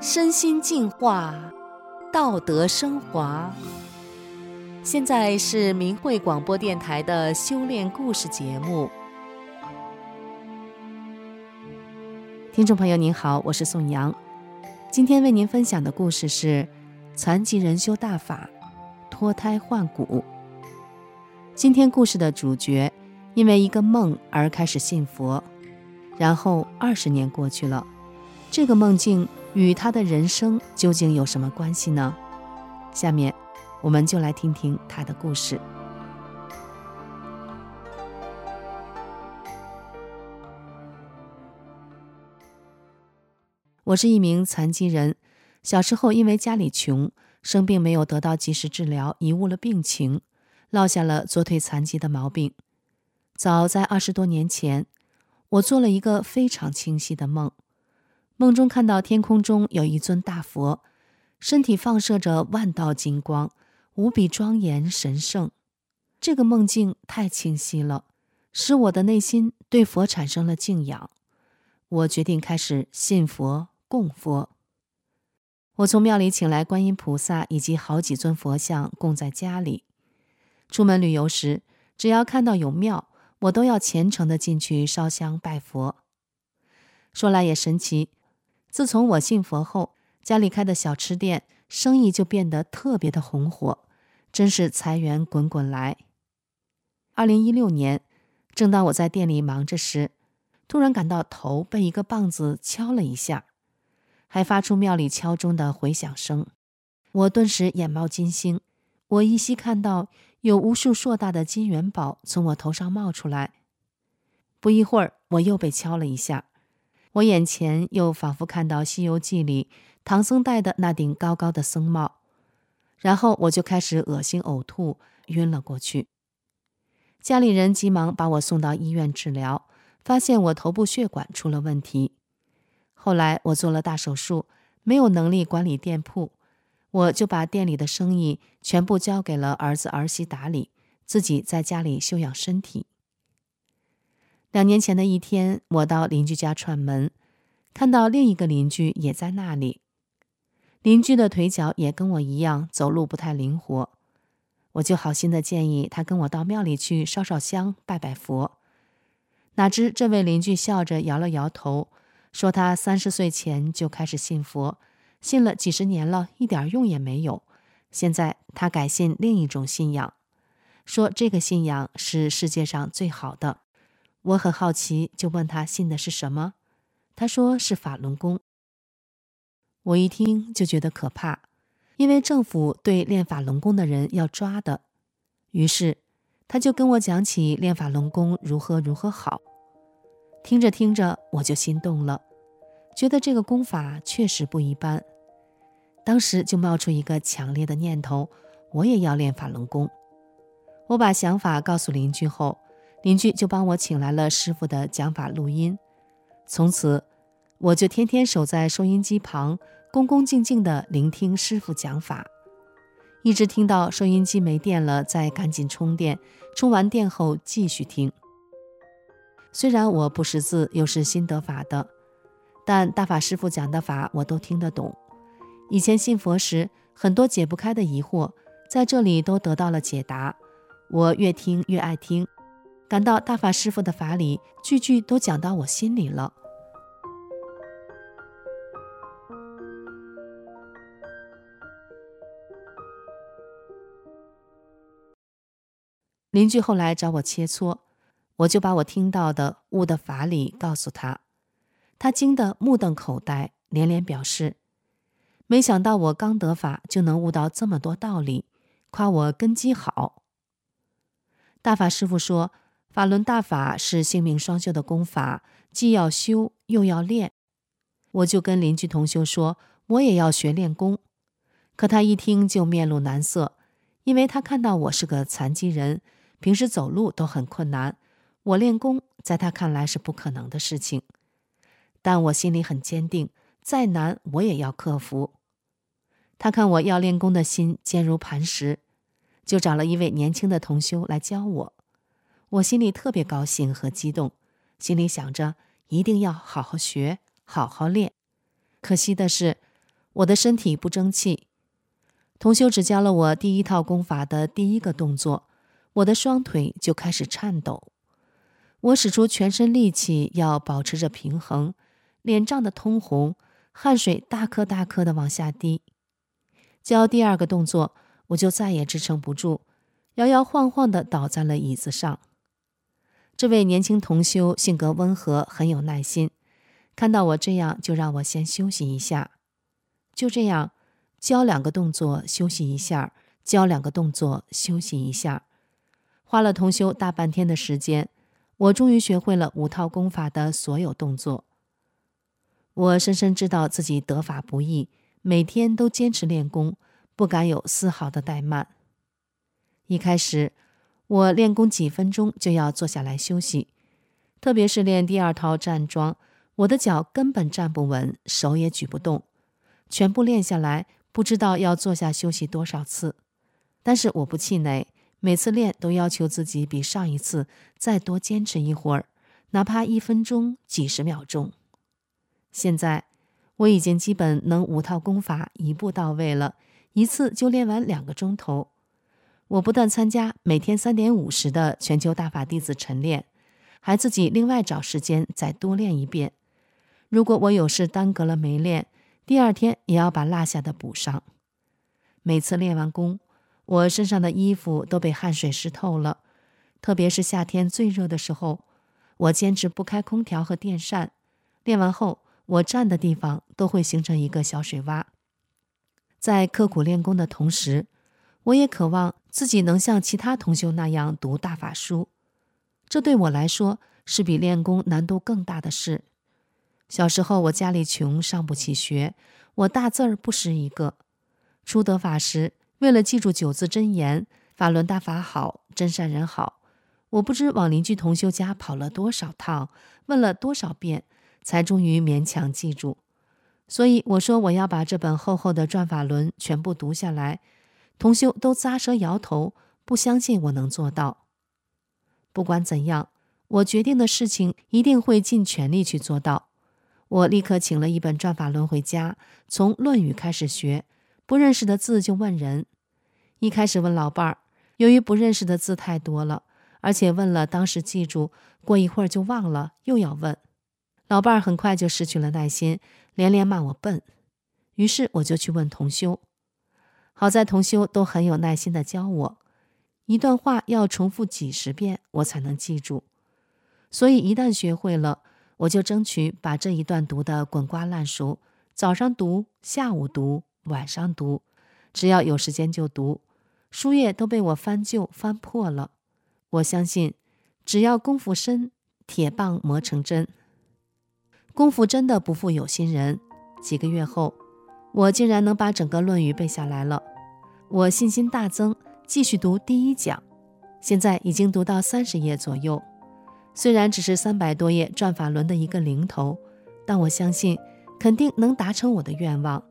身心净化，道德升华。现在是明慧广播电台的修炼故事节目。听众朋友您好，我是宋阳，今天为您分享的故事是残疾人修大法，脱胎换骨。今天故事的主角因为一个梦而开始信佛，然后二十年过去了，这个梦境。与他的人生究竟有什么关系呢？下面，我们就来听听他的故事。我是一名残疾人，小时候因为家里穷，生病没有得到及时治疗，贻误了病情，落下了左腿残疾的毛病。早在二十多年前，我做了一个非常清晰的梦。梦中看到天空中有一尊大佛，身体放射着万道金光，无比庄严神圣。这个梦境太清晰了，使我的内心对佛产生了敬仰。我决定开始信佛供佛。我从庙里请来观音菩萨以及好几尊佛像供在家里。出门旅游时，只要看到有庙，我都要虔诚地进去烧香拜佛。说来也神奇。自从我信佛后，家里开的小吃店生意就变得特别的红火，真是财源滚滚来。二零一六年，正当我在店里忙着时，突然感到头被一个棒子敲了一下，还发出庙里敲钟的回响声，我顿时眼冒金星。我依稀看到有无数硕大的金元宝从我头上冒出来。不一会儿，我又被敲了一下。我眼前又仿佛看到《西游记》里唐僧戴的那顶高高的僧帽，然后我就开始恶心呕吐，晕了过去。家里人急忙把我送到医院治疗，发现我头部血管出了问题。后来我做了大手术，没有能力管理店铺，我就把店里的生意全部交给了儿子儿媳打理，自己在家里休养身体。两年前的一天，我到邻居家串门，看到另一个邻居也在那里。邻居的腿脚也跟我一样，走路不太灵活。我就好心的建议他跟我到庙里去烧烧香、拜拜佛。哪知这位邻居笑着摇了摇头，说他三十岁前就开始信佛，信了几十年了，一点用也没有。现在他改信另一种信仰，说这个信仰是世界上最好的。我很好奇，就问他信的是什么。他说是法轮功。我一听就觉得可怕，因为政府对练法轮功的人要抓的。于是他就跟我讲起练法轮功如何如何好。听着听着，我就心动了，觉得这个功法确实不一般。当时就冒出一个强烈的念头，我也要练法轮功。我把想法告诉邻居后。邻居就帮我请来了师傅的讲法录音，从此我就天天守在收音机旁，恭恭敬敬地聆听师傅讲法，一直听到收音机没电了，再赶紧充电，充完电后继续听。虽然我不识字，又是新得法的，但大法师傅讲的法我都听得懂。以前信佛时，很多解不开的疑惑，在这里都得到了解答，我越听越爱听。感到大法师父的法理句句都讲到我心里了。邻居后来找我切磋，我就把我听到的悟的法理告诉他，他惊得目瞪口呆，连连表示：没想到我刚得法就能悟到这么多道理，夸我根基好。大法师父说。法轮大法是性命双修的功法，既要修又要练。我就跟邻居同修说，我也要学练功。可他一听就面露难色，因为他看到我是个残疾人，平时走路都很困难，我练功在他看来是不可能的事情。但我心里很坚定，再难我也要克服。他看我要练功的心坚如磐石，就找了一位年轻的同修来教我。我心里特别高兴和激动，心里想着一定要好好学，好好练。可惜的是，我的身体不争气。同修只教了我第一套功法的第一个动作，我的双腿就开始颤抖。我使出全身力气要保持着平衡，脸涨得通红，汗水大颗大颗的往下滴。教第二个动作，我就再也支撑不住，摇摇晃晃的倒在了椅子上。这位年轻同修性格温和，很有耐心，看到我这样，就让我先休息一下。就这样。教两个动作，休息一下；教两个动作，休息一下。花了同修大半天的时间，我终于学会了五套功法的所有动作。我深深知道自己得法不易，每天都坚持练功，不敢有丝毫的怠慢。一开始，我练功几分钟就要坐下来休息，特别是练第二套站桩，我的脚根本站不稳，手也举不动，全部练下来。不知道要坐下休息多少次，但是我不气馁，每次练都要求自己比上一次再多坚持一会儿，哪怕一分钟、几十秒钟。现在我已经基本能五套功法一步到位了，一次就练完两个钟头。我不但参加每天三点五十的全球大法弟子晨练，还自己另外找时间再多练一遍。如果我有事耽搁了没练，第二天也要把落下的补上。每次练完功，我身上的衣服都被汗水湿透了，特别是夏天最热的时候，我坚持不开空调和电扇。练完后，我站的地方都会形成一个小水洼。在刻苦练功的同时，我也渴望自己能像其他同修那样读大法书。这对我来说是比练功难度更大的事。小时候我家里穷，上不起学，我大字儿不识一个。初得法时，为了记住九字真言“法轮大法好，真善人好”，我不知往邻居同修家跑了多少趟，问了多少遍，才终于勉强记住。所以我说我要把这本厚厚的转法轮全部读下来，同修都咂舌摇头，不相信我能做到。不管怎样，我决定的事情一定会尽全力去做到。我立刻请了一本转法轮回家，从《论语》开始学，不认识的字就问人。一开始问老伴儿，由于不认识的字太多了，而且问了当时记住，过一会儿就忘了，又要问。老伴儿很快就失去了耐心，连连骂我笨。于是我就去问同修，好在同修都很有耐心地教我，一段话要重复几十遍我才能记住，所以一旦学会了。我就争取把这一段读得滚瓜烂熟，早上读，下午读，晚上读，只要有时间就读，书页都被我翻旧翻破了。我相信，只要功夫深，铁棒磨成针。功夫真的不负有心人，几个月后，我竟然能把整个《论语》背下来了。我信心大增，继续读第一讲，现在已经读到三十页左右。虽然只是三百多页转法轮的一个零头，但我相信肯定能达成我的愿望，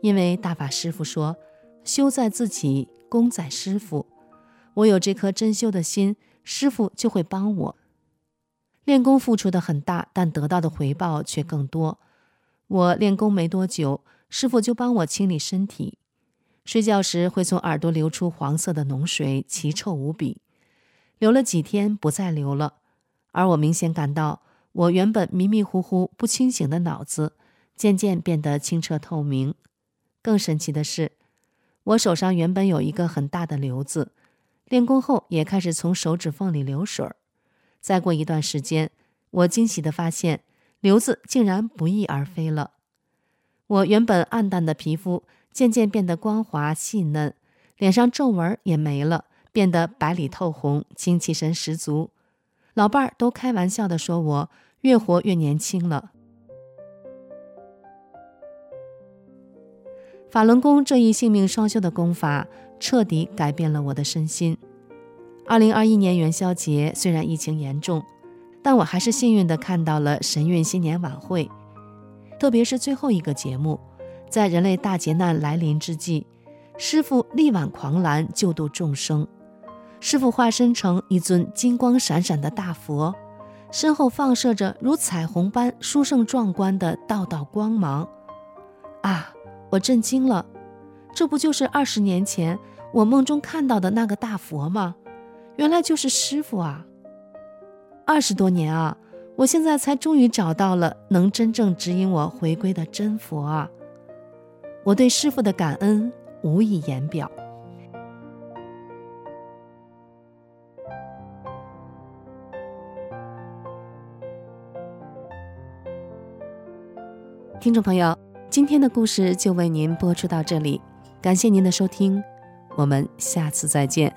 因为大法师父说：“修在自己，功在师父。”我有这颗真修的心，师父就会帮我。练功付出的很大，但得到的回报却更多。我练功没多久，师傅就帮我清理身体，睡觉时会从耳朵流出黄色的脓水，奇臭无比。流了几天，不再流了。而我明显感到，我原本迷迷糊糊、不清醒的脑子渐渐变得清澈透明。更神奇的是，我手上原本有一个很大的瘤子，练功后也开始从手指缝里流水儿。再过一段时间，我惊喜地发现，瘤子竟然不翼而飞了。我原本暗淡的皮肤渐渐变得光滑细嫩，脸上皱纹也没了，变得白里透红，精气神十足。老伴儿都开玩笑地说：“我越活越年轻了。”法轮功这一性命双修的功法，彻底改变了我的身心。二零二一年元宵节，虽然疫情严重，但我还是幸运地看到了神韵新年晚会，特别是最后一个节目，在人类大劫难来临之际，师傅力挽狂澜，救度众生。师傅化身成一尊金光闪闪的大佛，身后放射着如彩虹般殊胜壮观的道道光芒。啊！我震惊了，这不就是二十年前我梦中看到的那个大佛吗？原来就是师傅啊！二十多年啊，我现在才终于找到了能真正指引我回归的真佛啊！我对师父的感恩无以言表。听众朋友，今天的故事就为您播出到这里，感谢您的收听，我们下次再见。